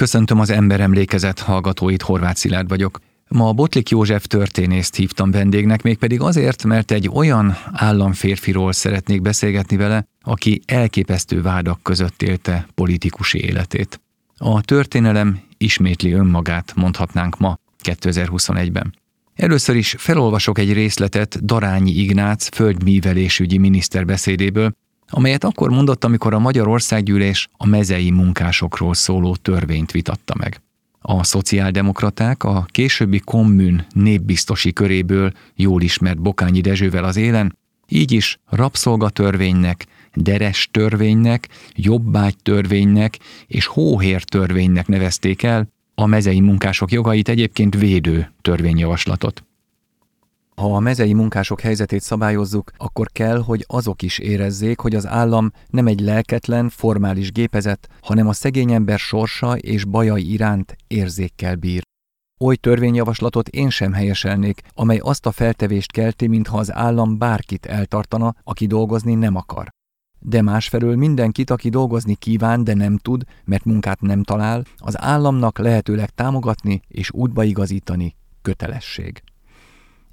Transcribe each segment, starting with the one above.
Köszöntöm az emberemlékezet hallgatóit, Horváth Szilárd vagyok. Ma Botlik József történészt hívtam vendégnek, mégpedig azért, mert egy olyan államférfiról szeretnék beszélgetni vele, aki elképesztő vádak között élte politikusi életét. A történelem ismétli önmagát, mondhatnánk ma, 2021-ben. Először is felolvasok egy részletet Darányi Ignác földművelésügyi miniszter beszédéből, amelyet akkor mondott, amikor a Magyar Országgyűlés a mezei munkásokról szóló törvényt vitatta meg. A szociáldemokraták a későbbi kommun népbiztosi köréből jól ismert Bokányi Dezsővel az élen, így is rabszolgatörvénynek, deres törvénynek, jobbágy törvénynek és hóhér törvénynek nevezték el a mezei munkások jogait egyébként védő törvényjavaslatot. Ha a mezei munkások helyzetét szabályozzuk, akkor kell, hogy azok is érezzék, hogy az állam nem egy lelketlen, formális gépezet, hanem a szegény ember sorsa és bajai iránt érzékkel bír. Oly törvényjavaslatot én sem helyeselnék, amely azt a feltevést kelti, mintha az állam bárkit eltartana, aki dolgozni nem akar. De másfelől mindenkit, aki dolgozni kíván, de nem tud, mert munkát nem talál, az államnak lehetőleg támogatni és útba igazítani kötelesség.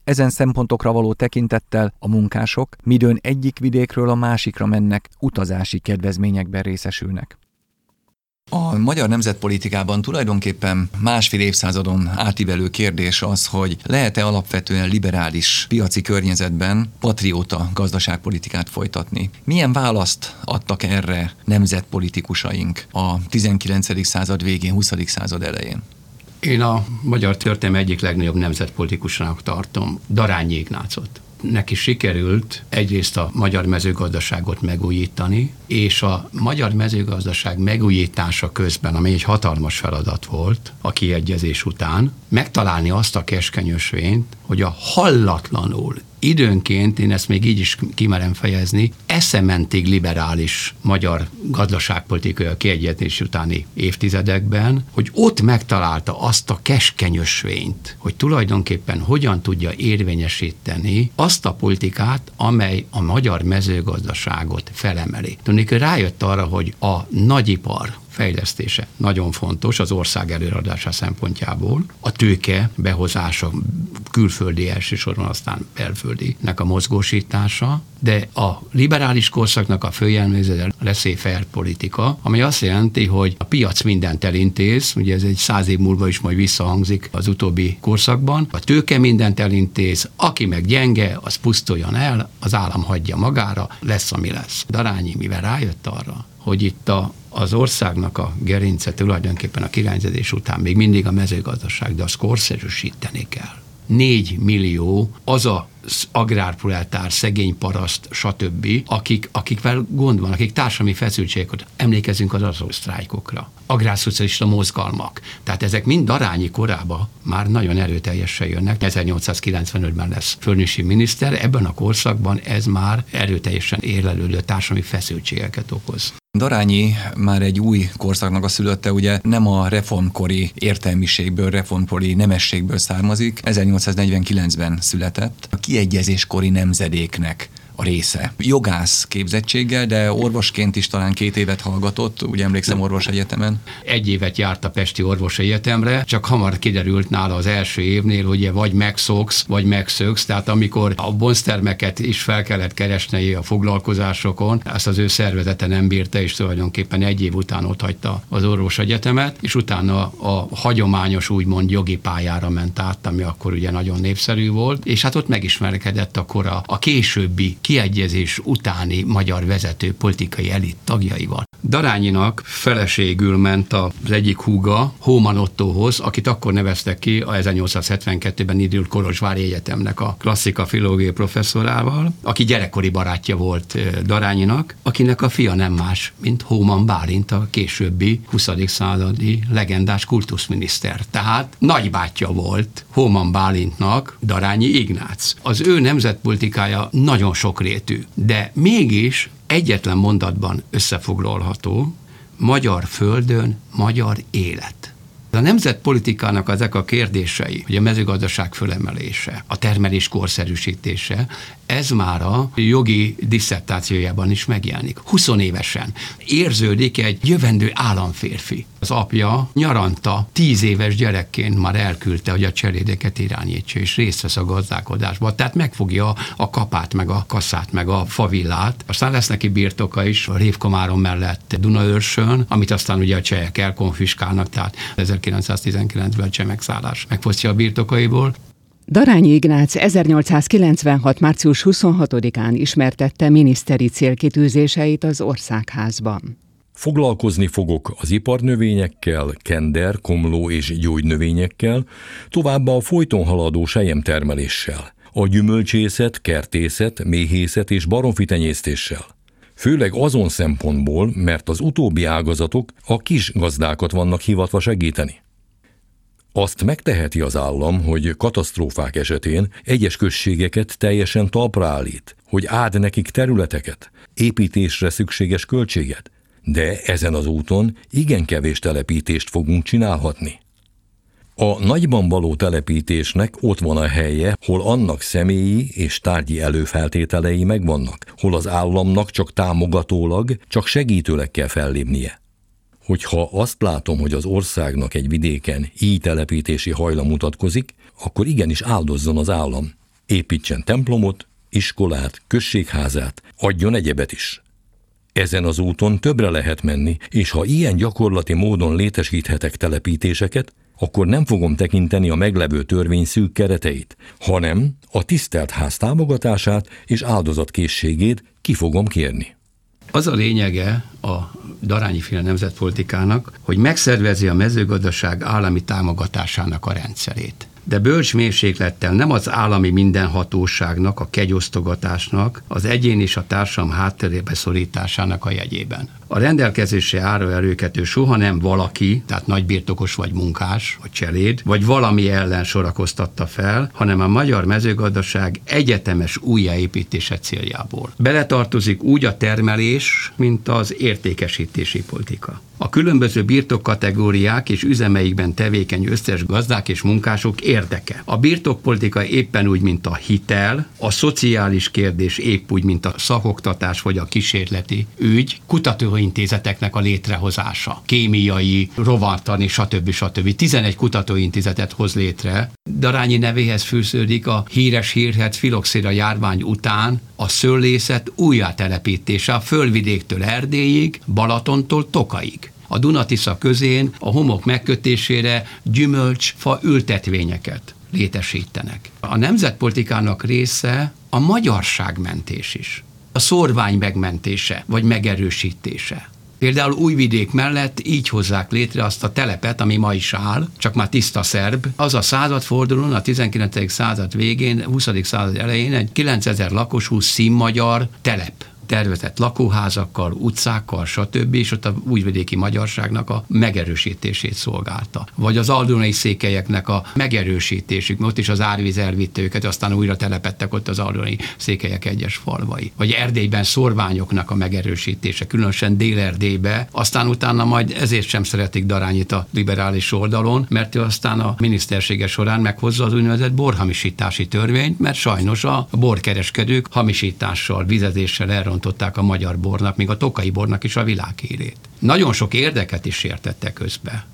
Ezen szempontokra való tekintettel a munkások midőn egyik vidékről a másikra mennek, utazási kedvezményekben részesülnek. A magyar nemzetpolitikában tulajdonképpen másfél évszázadon átívelő kérdés az, hogy lehet-e alapvetően liberális piaci környezetben patrióta gazdaságpolitikát folytatni. Milyen választ adtak erre nemzetpolitikusaink a 19. század végén, 20. század elején? Én a magyar történelem egyik legnagyobb nemzetpolitikusának tartom, Darányi Ignácot. Neki sikerült egyrészt a magyar mezőgazdaságot megújítani, és a magyar mezőgazdaság megújítása közben, ami egy hatalmas feladat volt a kiegyezés után, megtalálni azt a keskenyösvényt, hogy a hallatlanul időnként, én ezt még így is kimerem fejezni, eszementig liberális magyar gazdaságpolitikai kiegyezés utáni évtizedekben, hogy ott megtalálta azt a keskenyösvényt, hogy tulajdonképpen hogyan tudja érvényesíteni azt a politikát, amely a magyar mezőgazdaságot felemeli. Tudni, rájött arra, hogy a nagyipar, fejlesztése nagyon fontos az ország előadása szempontjából. A tőke behozása külföldi elsősorban, aztán belföldinek a mozgósítása, de a liberális korszaknak a főjelmező a laissez politika, ami azt jelenti, hogy a piac mindent elintéz, ugye ez egy száz év múlva is majd visszahangzik az utóbbi korszakban, a tőke mindent elintéz, aki meg gyenge, az pusztuljon el, az állam hagyja magára, lesz, ami lesz. Darányi, mivel rájött arra, hogy itt a, az országnak a gerince tulajdonképpen a kirányzás után még mindig a mezőgazdaság, de azt korszerűsíteni kell. 4 millió az a agrárproletár, szegény paraszt, stb., akik, akikvel gond van, akik társadalmi feszültségeket, emlékezünk az azok sztrájkokra, agrárszocialista mozgalmak. Tehát ezek mind darányi korába már nagyon erőteljesen jönnek. 1895-ben lesz fölnösi miniszter, ebben a korszakban ez már erőteljesen érlelődő társadalmi feszültségeket okoz. Darányi már egy új korszaknak a szülötte, ugye nem a reformkori értelmiségből, reformkori nemességből származik, 1849-ben született. A kiegyezéskori nemzedéknek a része. Jogász képzettséggel, de orvosként is talán két évet hallgatott, úgy emlékszem orvos egyetemen. Egy évet járt a Pesti Orvos Egyetemre, csak hamar kiderült nála az első évnél, hogy vagy megszoksz, vagy megszöksz, tehát amikor a bonsztermeket is fel kellett keresni a foglalkozásokon, ezt az ő szervezete nem bírta, és tulajdonképpen egy év után ott hagyta az orvos egyetemet, és utána a hagyományos úgymond jogi pályára ment át, ami akkor ugye nagyon népszerű volt, és hát ott megismerkedett akkor a, a későbbi kiegyezés utáni magyar vezető politikai elit tagjaival. Darányinak feleségül ment az egyik húga Hóman Ottohoz, akit akkor neveztek ki a 1872-ben indult Kolozsvári Egyetemnek a klasszika filológiai professzorával, aki gyerekkori barátja volt Darányinak, akinek a fia nem más, mint Hóman Bálint, a későbbi 20. századi legendás kultuszminiszter. Tehát nagybátyja volt Hóman Bálintnak Darányi Ignác. Az ő nemzetpolitikája nagyon sokrétű, de mégis egyetlen mondatban összefoglalható, magyar földön magyar élet. A nemzetpolitikának ezek a kérdései, hogy a mezőgazdaság fölemelése, a termelés korszerűsítése, ez már a jogi disszertációjában is megjelenik. 20 évesen érződik egy jövendő államférfi. Az apja nyaranta, tíz éves gyerekként már elküldte, hogy a cselédeket irányítsa, és részt vesz a gazdálkodásba. Tehát megfogja a kapát, meg a kaszát, meg a favillát. Aztán lesz neki birtoka is a Révkomáron mellett Dunaörsön, amit aztán ugye a csehek elkonfiskálnak, tehát 1919-ben cseh megszállás megfosztja a birtokaiból. Darányi Ignác 1896. március 26-án ismertette miniszteri célkitűzéseit az országházban. Foglalkozni fogok az iparnövényekkel, kender, komló és gyógynövényekkel, továbbá a folyton haladó sejemtermeléssel, a gyümölcsészet, kertészet, méhészet és baromfitenyésztéssel. Főleg azon szempontból, mert az utóbbi ágazatok a kis gazdákat vannak hivatva segíteni. Azt megteheti az állam, hogy katasztrófák esetén egyes községeket teljesen talpra állít, hogy áld nekik területeket, építésre szükséges költséget, de ezen az úton igen kevés telepítést fogunk csinálhatni. A nagyban való telepítésnek ott van a helye, hol annak személyi és tárgyi előfeltételei megvannak, hol az államnak csak támogatólag, csak segítőleg kell fellépnie hogyha azt látom, hogy az országnak egy vidéken így telepítési hajlam mutatkozik, akkor igenis áldozzon az állam. Építsen templomot, iskolát, községházát, adjon egyebet is. Ezen az úton többre lehet menni, és ha ilyen gyakorlati módon létesíthetek telepítéseket, akkor nem fogom tekinteni a meglevő törvény szűk kereteit, hanem a tisztelt ház támogatását és áldozatkészségét ki fogom kérni. Az a lényege a Darányi féle nemzetpolitikának, hogy megszervezi a mezőgazdaság állami támogatásának a rendszerét de bölcs mérséklettel nem az állami mindenhatóságnak, a kegyosztogatásnak, az egyén és a társam hátterébe szorításának a jegyében. A rendelkezésre álló erőket ő soha nem valaki, tehát nagybirtokos vagy munkás, vagy cseléd, vagy valami ellen sorakoztatta fel, hanem a magyar mezőgazdaság egyetemes újjáépítése céljából. Beletartozik úgy a termelés, mint az értékesítési politika. A különböző birtokkategóriák és üzemeikben tevékeny összes gazdák és munkások érdeke. A birtokpolitika éppen úgy, mint a hitel, a szociális kérdés épp úgy, mint a szakoktatás vagy a kísérleti ügy, kutatóintézeteknek a létrehozása, kémiai, rovartani, stb. stb. 11 kutatóintézetet hoz létre. Darányi nevéhez fűződik a híres hírhet filoxéra járvány után a szőlészet újjátelepítése a fölvidéktől Erdélyig, Balatontól Tokaig a Dunatisza közén a homok megkötésére gyümölcs, fa ültetvényeket létesítenek. A nemzetpolitikának része a magyarságmentés is. A szorvány megmentése, vagy megerősítése. Például Újvidék mellett így hozzák létre azt a telepet, ami ma is áll, csak már tiszta szerb. Az a századfordulón, a 19. század végén, 20. század elején egy 9000 lakosú színmagyar telep tervezett lakóházakkal, utcákkal, stb. és ott a újvidéki magyarságnak a megerősítését szolgálta. Vagy az aldonai székelyeknek a megerősítésük, ott is az árvíz elvitte őket, aztán újra telepettek ott az aldonai székelyek egyes falvai. Vagy Erdélyben szorványoknak a megerősítése, különösen Dél-Erdélybe, aztán utána majd ezért sem szeretik Darányit a liberális oldalon, mert ő aztán a minisztersége során meghozza az úgynevezett borhamisítási törvényt, mert sajnos a borkereskedők hamisítással, vizezéssel elront rontották a magyar bornak, még a tokai bornak is a világhírét. Nagyon sok érdeket is értette közbe.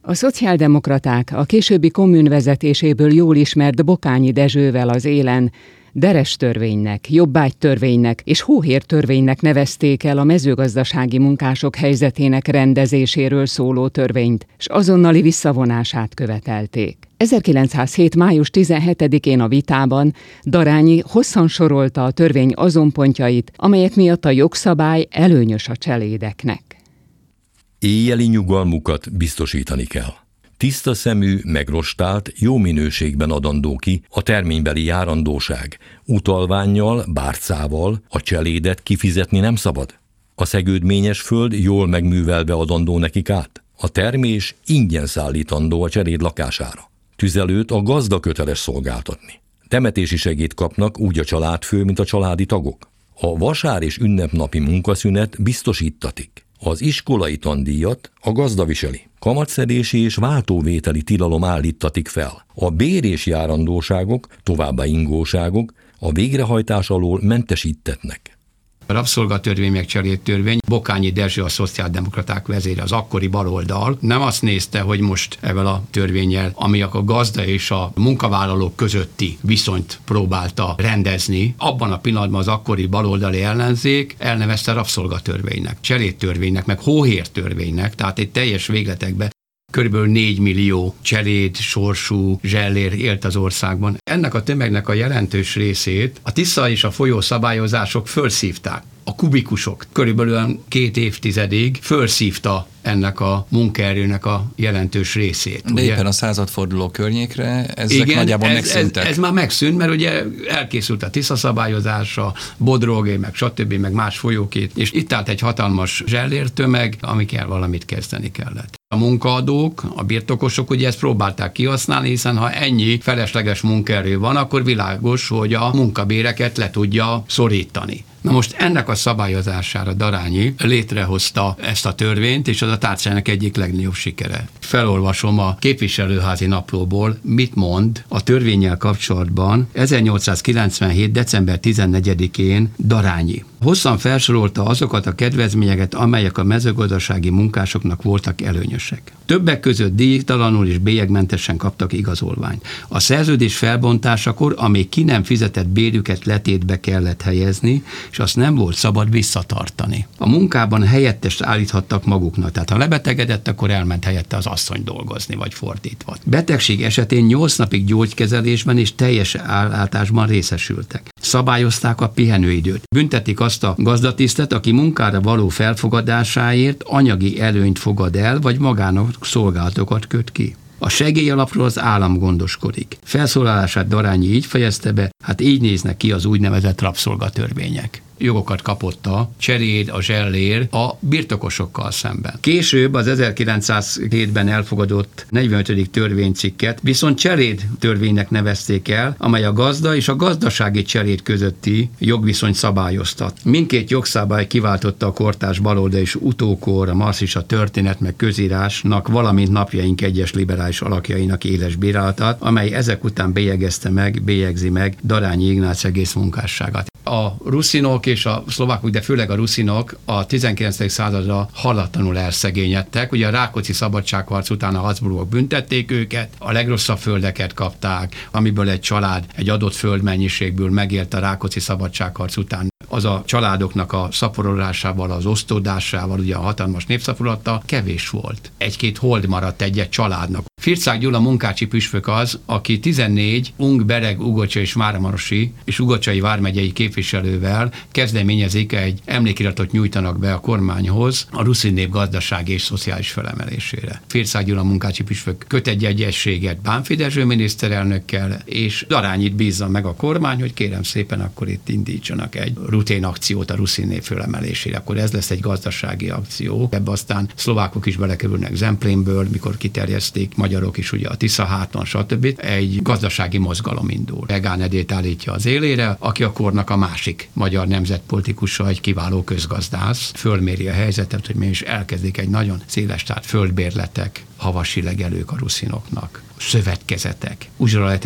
A szociáldemokraták a későbbi kommun vezetéséből jól ismert Bokányi Dezsővel az élen Deres törvénynek, jobbágy törvénynek és hóhér törvénynek nevezték el a mezőgazdasági munkások helyzetének rendezéséről szóló törvényt, és azonnali visszavonását követelték. 1907. május 17-én a vitában Darányi hosszan sorolta a törvény azon pontjait, amelyek miatt a jogszabály előnyös a cselédeknek. Éjjeli nyugalmukat biztosítani kell. Tiszta szemű, megrostált, jó minőségben adandó ki a terménybeli járandóság. Utalványjal, bárcával a cselédet kifizetni nem szabad. A szegődményes föld jól megművelve adandó nekik át. A termés ingyen szállítandó a cseléd lakására. Tüzelőt a gazda köteles szolgáltatni. Temetési segít kapnak úgy a családfő, mint a családi tagok. A vasár és ünnepnapi munkaszünet biztosítatik. Az iskolai tandíjat a gazda viseli. Kamatszedési és váltóvételi tilalom állítatik fel. A bér és járandóságok, továbbá ingóságok a végrehajtás alól mentesítetnek. A rabszolgatörvény meg törvény, Bokányi Dezső a szociáldemokraták vezére, az akkori baloldal. Nem azt nézte, hogy most ezzel a törvényel, ami a gazda és a munkavállalók közötti viszonyt próbálta rendezni, abban a pillanatban az akkori baloldali ellenzék elnevezte rabszolgatörvénynek, cserédtörvénynek, meg hóhértörvénynek, tehát egy teljes végletekbe körülbelül 4 millió cseléd, sorsú, zsellér élt az országban. Ennek a tömegnek a jelentős részét a Tisza és a folyó szabályozások felszívták a kubikusok körülbelül két évtizedig felszívta ennek a munkaerőnek a jelentős részét. De ugye? éppen a századforduló környékre ezek Igen, nagyjából ez, megszűntek. Ez, ez már megszűnt, mert ugye elkészült a Tisza szabályozása, Bodrogé, meg stb., meg más folyókét, és itt állt egy hatalmas zsellértömeg, amikkel valamit kezdeni kellett. A munkaadók, a birtokosok ugye ezt próbálták kihasználni, hiszen ha ennyi felesleges munkaerő van, akkor világos, hogy a munkabéreket le tudja szorítani. Na most ennek a szabályozására Darányi létrehozta ezt a törvényt, és az a tárcának egyik legnagyobb sikere. Felolvasom a képviselőházi naplóból, mit mond a törvényel kapcsolatban 1897. december 14-én Darányi. Hosszan felsorolta azokat a kedvezményeket, amelyek a mezőgazdasági munkásoknak voltak előnyösek. Többek között díjtalanul és bélyegmentesen kaptak igazolványt. A szerződés felbontásakor, amíg ki nem fizetett bérüket letétbe kellett helyezni, és azt nem volt szabad visszatartani. A munkában helyettest állíthattak maguknak, tehát ha lebetegedett, akkor elment helyette az asszony dolgozni, vagy fordítva. Betegség esetén 8 napig gyógykezelésben és teljes állátásban részesültek. Szabályozták a pihenőidőt. Büntetik azt a gazdatisztet, aki munkára való felfogadásáért anyagi előnyt fogad el, vagy magának szolgálatokat köt ki. A segélyalapról az állam gondoskodik. Felszólalását Darányi így fejezte be, hát így néznek ki az úgynevezett rabszolgatörvények jogokat kapott a cseréd, a zsellér a birtokosokkal szemben. Később az 1907-ben elfogadott 45. törvénycikket viszont cseréd törvénynek nevezték el, amely a gazda és a gazdasági cseréd közötti jogviszony szabályoztat. Mindkét jogszabály kiváltotta a kortás baloldal és utókor a marxista történet meg közírásnak, valamint napjaink egyes liberális alakjainak éles bírálatát, amely ezek után bélyegezte meg, bélyegzi meg Darányi Ignác egész munkásságát a ruszinok és a szlovákok, de főleg a ruszinok a 19. századra hallatlanul elszegényedtek. Ugye a Rákóczi szabadságharc után a Habsburgok büntették őket, a legrosszabb földeket kapták, amiből egy család egy adott földmennyiségből megélt a Rákóczi szabadságharc után az a családoknak a szaporodásával, az osztódásával, ugye a hatalmas népszaporodata kevés volt. Egy-két hold maradt egy-egy családnak. Fircák Gyula munkácsi püspök az, aki 14 Ung, Bereg, Ugocsa és Máramarosi és Ugocsai vármegyei képviselővel kezdeményezik egy emlékiratot nyújtanak be a kormányhoz a ruszin nép gazdasági és szociális felemelésére. Fircák Gyula munkácsi püspök köt egy egyességet Bánfi miniszterelnökkel, és darányit bízza meg a kormány, hogy kérem szépen akkor itt indítsanak egy rutén akciót a ruszin nép fölemelésére. Akkor ez lesz egy gazdasági akció. Ebbe aztán szlovákok is belekerülnek Zemplénből, mikor kiterjeszték magyar magyarok is, ugye a Tisza háton, stb. Egy gazdasági mozgalom indul. Egán Edét állítja az élére, aki a kornak a másik magyar nemzetpolitikusa, egy kiváló közgazdász, fölméri a helyzetet, hogy mi is elkezdik egy nagyon széles, tehát földbérletek, havasi legelők a ruszinoknak. Szövetkezetek, uzsora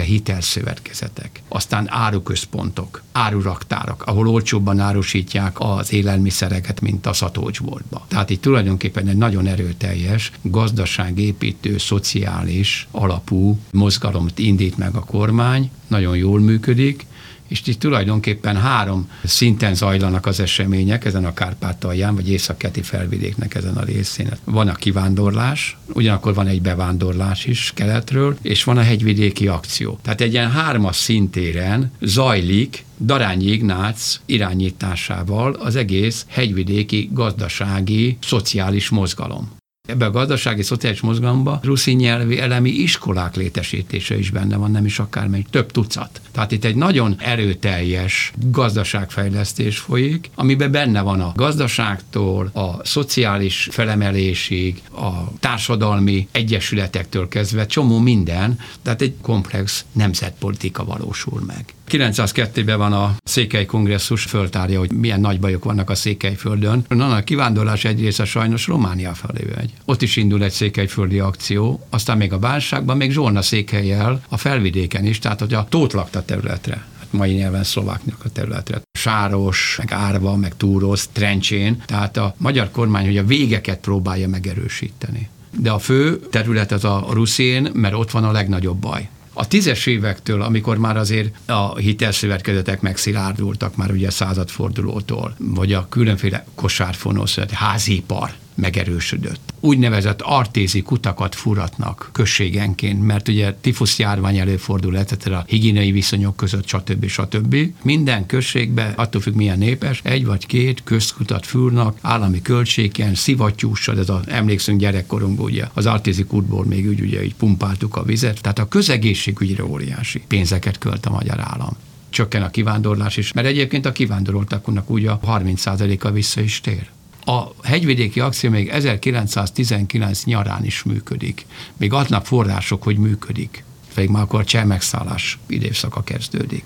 hitelszövetkezetek, aztán áruközpontok, áruraktárak, ahol olcsóbban árusítják az élelmiszereket, mint a szatócsboltba. Tehát itt tulajdonképpen egy nagyon erőteljes, gazdaságépítő, szociális alapú mozgalomot indít meg a kormány, nagyon jól működik, és itt tulajdonképpen három szinten zajlanak az események ezen a Kárpátalján, vagy észak felvidéknek ezen a részén. Van a kivándorlás, ugyanakkor van egy bevándorlás is keletről, és van a hegyvidéki akció. Tehát egy ilyen hármas szintéren zajlik Darányi Ignác irányításával az egész hegyvidéki gazdasági, szociális mozgalom. Ebben a gazdasági szociális mozgalomban ruszi nyelvi elemi iskolák létesítése is benne van, nem is akármely, több tucat. Tehát itt egy nagyon erőteljes gazdaságfejlesztés folyik, amiben benne van a gazdaságtól, a szociális felemelésig, a társadalmi egyesületektől kezdve csomó minden, tehát egy komplex nemzetpolitika valósul meg. 902-ben van a Székely kongresszus föltárja, hogy milyen nagy bajok vannak a Székelyföldön. Na, a kivándorlás egy része sajnos Románia felé megy. Ott is indul egy székelyföldi akció, aztán még a válságban még Zsolna székelyjel a felvidéken is, tehát hogy a Tóth területre hát mai nyelven szlováknak a területre. Sáros, meg Árva, meg Túrosz, Trencsén, tehát a magyar kormány, hogy a végeket próbálja megerősíteni. De a fő terület az a Ruszén, mert ott van a legnagyobb baj. A tízes évektől, amikor már azért a hitelszövetkezetek megszilárdultak már ugye századfordulótól, vagy a különféle kosárfonosz, házipar megerősödött. Úgynevezett artézi kutakat furatnak községenként, mert ugye tifusz járvány előfordul, etc. a higiéniai viszonyok között, stb. stb. Minden községbe, attól függ milyen népes, egy vagy két közkutat fúrnak, állami költségen, szivattyússal, ez az emlékszünk gyerekkorunkban, ugye az artézi kutból még úgy, ugye így pumpáltuk a vizet, tehát a közegészségügyre óriási pénzeket költ a magyar állam csökken a kivándorlás is, mert egyébként a kivándoroltaknak úgy a 30%-a vissza is tér. A hegyvidéki akció még 1919 nyarán is működik. Még adnak források, hogy működik. Pedig már akkor a cseh megszállás időszaka kezdődik.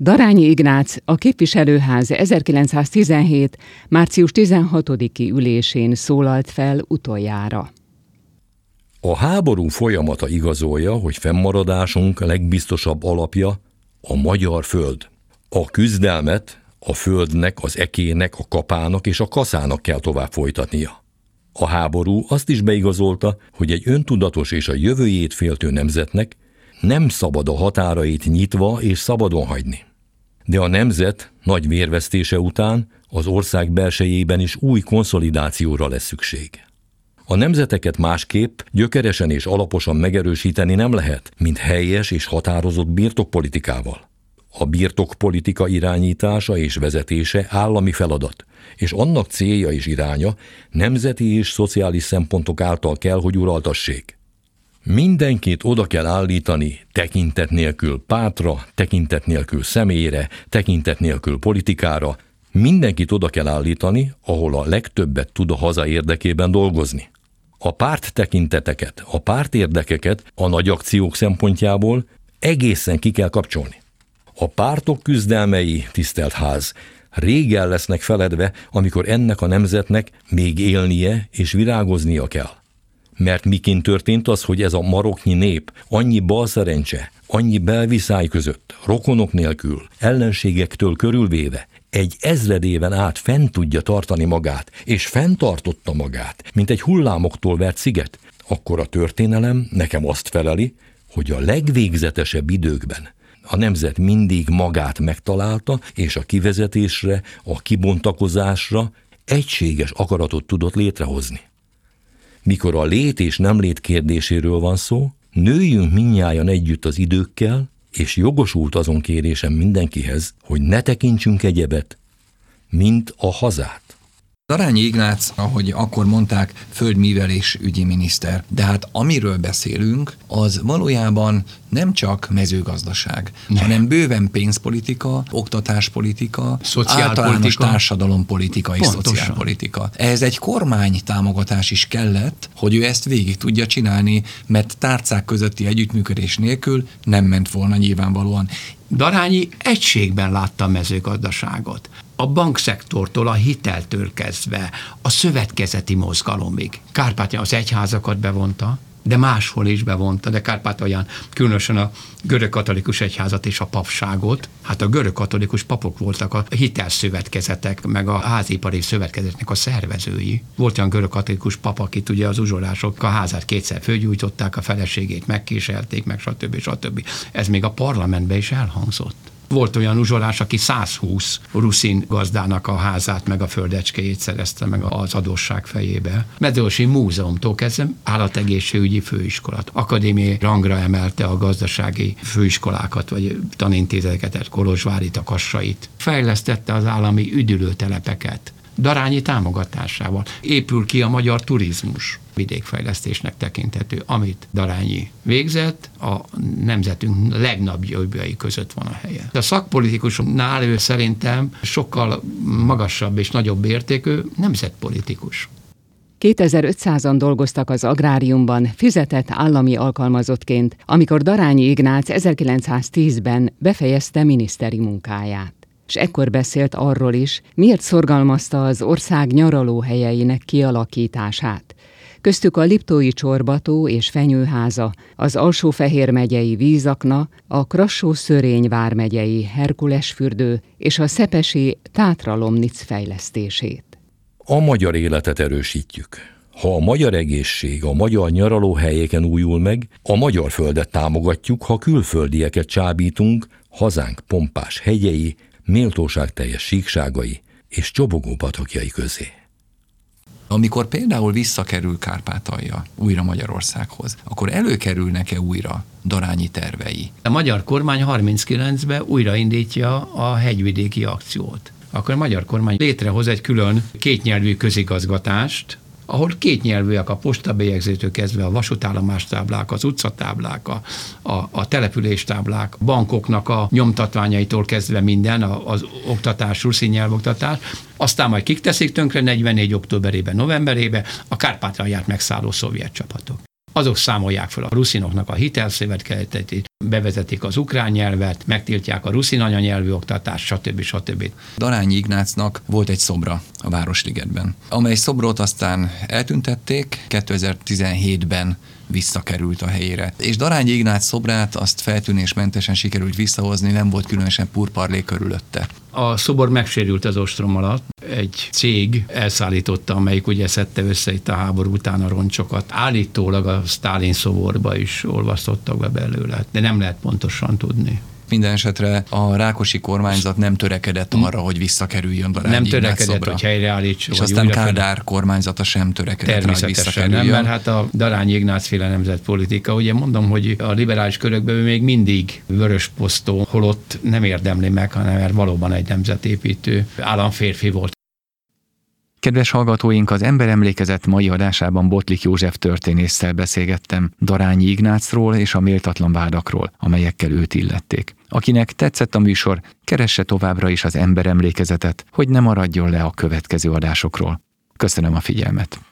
Darányi Ignác a képviselőház 1917. március 16-i ülésén szólalt fel utoljára. A háború folyamata igazolja, hogy fennmaradásunk legbiztosabb alapja a magyar föld. A küzdelmet a földnek, az ekének, a kapának és a kaszának kell tovább folytatnia. A háború azt is beigazolta, hogy egy öntudatos és a jövőjét féltő nemzetnek nem szabad a határait nyitva és szabadon hagyni. De a nemzet nagy vérvesztése után az ország belsejében is új konszolidációra lesz szükség. A nemzeteket másképp gyökeresen és alaposan megerősíteni nem lehet, mint helyes és határozott birtokpolitikával. A birtokpolitika irányítása és vezetése állami feladat, és annak célja és iránya nemzeti és szociális szempontok által kell, hogy uraltassék. Mindenkit oda kell állítani tekintet nélkül pátra, tekintet nélkül személyre, tekintet nélkül politikára, mindenkit oda kell állítani, ahol a legtöbbet tud a haza érdekében dolgozni. A párt tekinteteket, a párt érdekeket a nagy akciók szempontjából egészen ki kell kapcsolni. A pártok küzdelmei, tisztelt ház, régen lesznek feledve, amikor ennek a nemzetnek még élnie és virágoznia kell. Mert miként történt az, hogy ez a maroknyi nép annyi balszerencse, annyi belviszály között, rokonok nélkül, ellenségektől körülvéve, egy ezredéven át fent tudja tartani magát, és fenntartotta magát, mint egy hullámoktól vert sziget, akkor a történelem nekem azt feleli, hogy a legvégzetesebb időkben a nemzet mindig magát megtalálta, és a kivezetésre, a kibontakozásra egységes akaratot tudott létrehozni. Mikor a lét és nem lét kérdéséről van szó, nőjünk minnyáján együtt az időkkel, és jogosult azon kérésem mindenkihez, hogy ne tekintsünk egyebet, mint a hazát. Arányi Ignác, ahogy akkor mondták, földművelés ügyi miniszter. De hát amiről beszélünk, az valójában nem csak mezőgazdaság, ne. hanem bőven pénzpolitika, oktatáspolitika, általános társadalompolitika és Pontosan. szociálpolitika. Ehhez egy kormány támogatás is kellett, hogy ő ezt végig tudja csinálni, mert tárcák közötti együttműködés nélkül nem ment volna nyilvánvalóan. Darányi egységben látta a mezőgazdaságot a bankszektortól, a hiteltől kezdve, a szövetkezeti mozgalomig. Kárpátja az egyházakat bevonta, de máshol is bevonta, de Kárpátalján különösen a görög-katolikus egyházat és a papságot. Hát a görög-katolikus papok voltak a hitelszövetkezetek, meg a házipari szövetkezetnek a szervezői. Volt olyan görög-katolikus pap, akit ugye az uzsolások a házát kétszer fölgyújtották, a feleségét megkísérték, meg stb. stb. Ez még a parlamentben is elhangzott. Volt olyan uzsolás, aki 120 ruszin gazdának a házát, meg a földecskéjét szerezte meg az adósság fejébe. Medősi Múzeumtól kezdve állategészségügyi főiskolat. Akadémiai rangra emelte a gazdasági főiskolákat, vagy tanintézeteket, Kolozsvárit, a Kassait. Fejlesztette az állami üdülőtelepeket Darányi támogatásával. Épül ki a magyar turizmus vidékfejlesztésnek tekinthető, amit Darányi végzett, a nemzetünk jobbjai között van a helye. A szakpolitikusoknál ő szerintem sokkal magasabb és nagyobb értékű nemzetpolitikus. 2500-an dolgoztak az agráriumban, fizetett állami alkalmazottként, amikor Darányi Ignác 1910-ben befejezte miniszteri munkáját. És ekkor beszélt arról is, miért szorgalmazta az ország nyaralóhelyeinek kialakítását. Köztük a Liptói Csorbató és Fenyőháza, az Alsó-Fehér megyei Vízakna, a Krassó-Szörény vármegyei Herkulesfürdő és a Szepesi Tátralomnic fejlesztését a magyar életet erősítjük. Ha a magyar egészség a magyar nyaralóhelyeken újul meg, a magyar földet támogatjuk, ha külföldieket csábítunk, hazánk pompás hegyei, méltóságteljes síkságai és csobogó patakjai közé. Amikor például visszakerül Kárpátalja újra Magyarországhoz, akkor előkerülnek-e újra darányi tervei? A magyar kormány 39-ben újraindítja a hegyvidéki akciót akkor a magyar kormány létrehoz egy külön kétnyelvű közigazgatást, ahol kétnyelvűek a postabélyegzőtől kezdve a vasútállomást az utcatáblák, a, a, a településtáblák, bankoknak a nyomtatványaitól kezdve minden, az oktatás, ruszi nyelvoktatás, aztán majd kik teszik tönkre 44. októberében, novemberében a Kárpátalját megszálló szovjet csapatok azok számolják fel a ruszinoknak a hitelszövetkezetét, bevezetik az ukrán nyelvet, megtiltják a ruszin anyanyelvű oktatást, stb. stb. Darányi Ignácnak volt egy szobra a Városligetben, amely szobrot aztán eltüntették 2017-ben visszakerült a helyére. És Darányi Ignác szobrát azt feltűnésmentesen sikerült visszahozni, nem volt különösen purparlé körülötte. A szobor megsérült az ostrom alatt. Egy cég elszállította, amelyik ugye szedte össze itt a háború után a roncsokat. Állítólag a Stálin szoborba is olvasztottak be belőle, de nem lehet pontosan tudni. Minden esetre a Rákosi kormányzat nem törekedett arra, hogy visszakerüljön a Nem törekedett, szobra. hogy helyreállítsa. És aztán Kádár fel... kormányzata sem törekedett rá, hogy visszakerüljön. nem, mert hát a Darányi Ignác féle nemzetpolitika, ugye mondom, hogy a liberális körökben még mindig vörös posztó, holott nem érdemli meg, hanem mert valóban egy nemzetépítő államférfi volt. Kedves hallgatóink, az Emberemlékezet mai adásában Botlik József történésszel beszélgettem Darányi Ignácról és a méltatlan vádakról, amelyekkel őt illették. Akinek tetszett a műsor, keresse továbbra is az Emberemlékezetet, hogy ne maradjon le a következő adásokról. Köszönöm a figyelmet!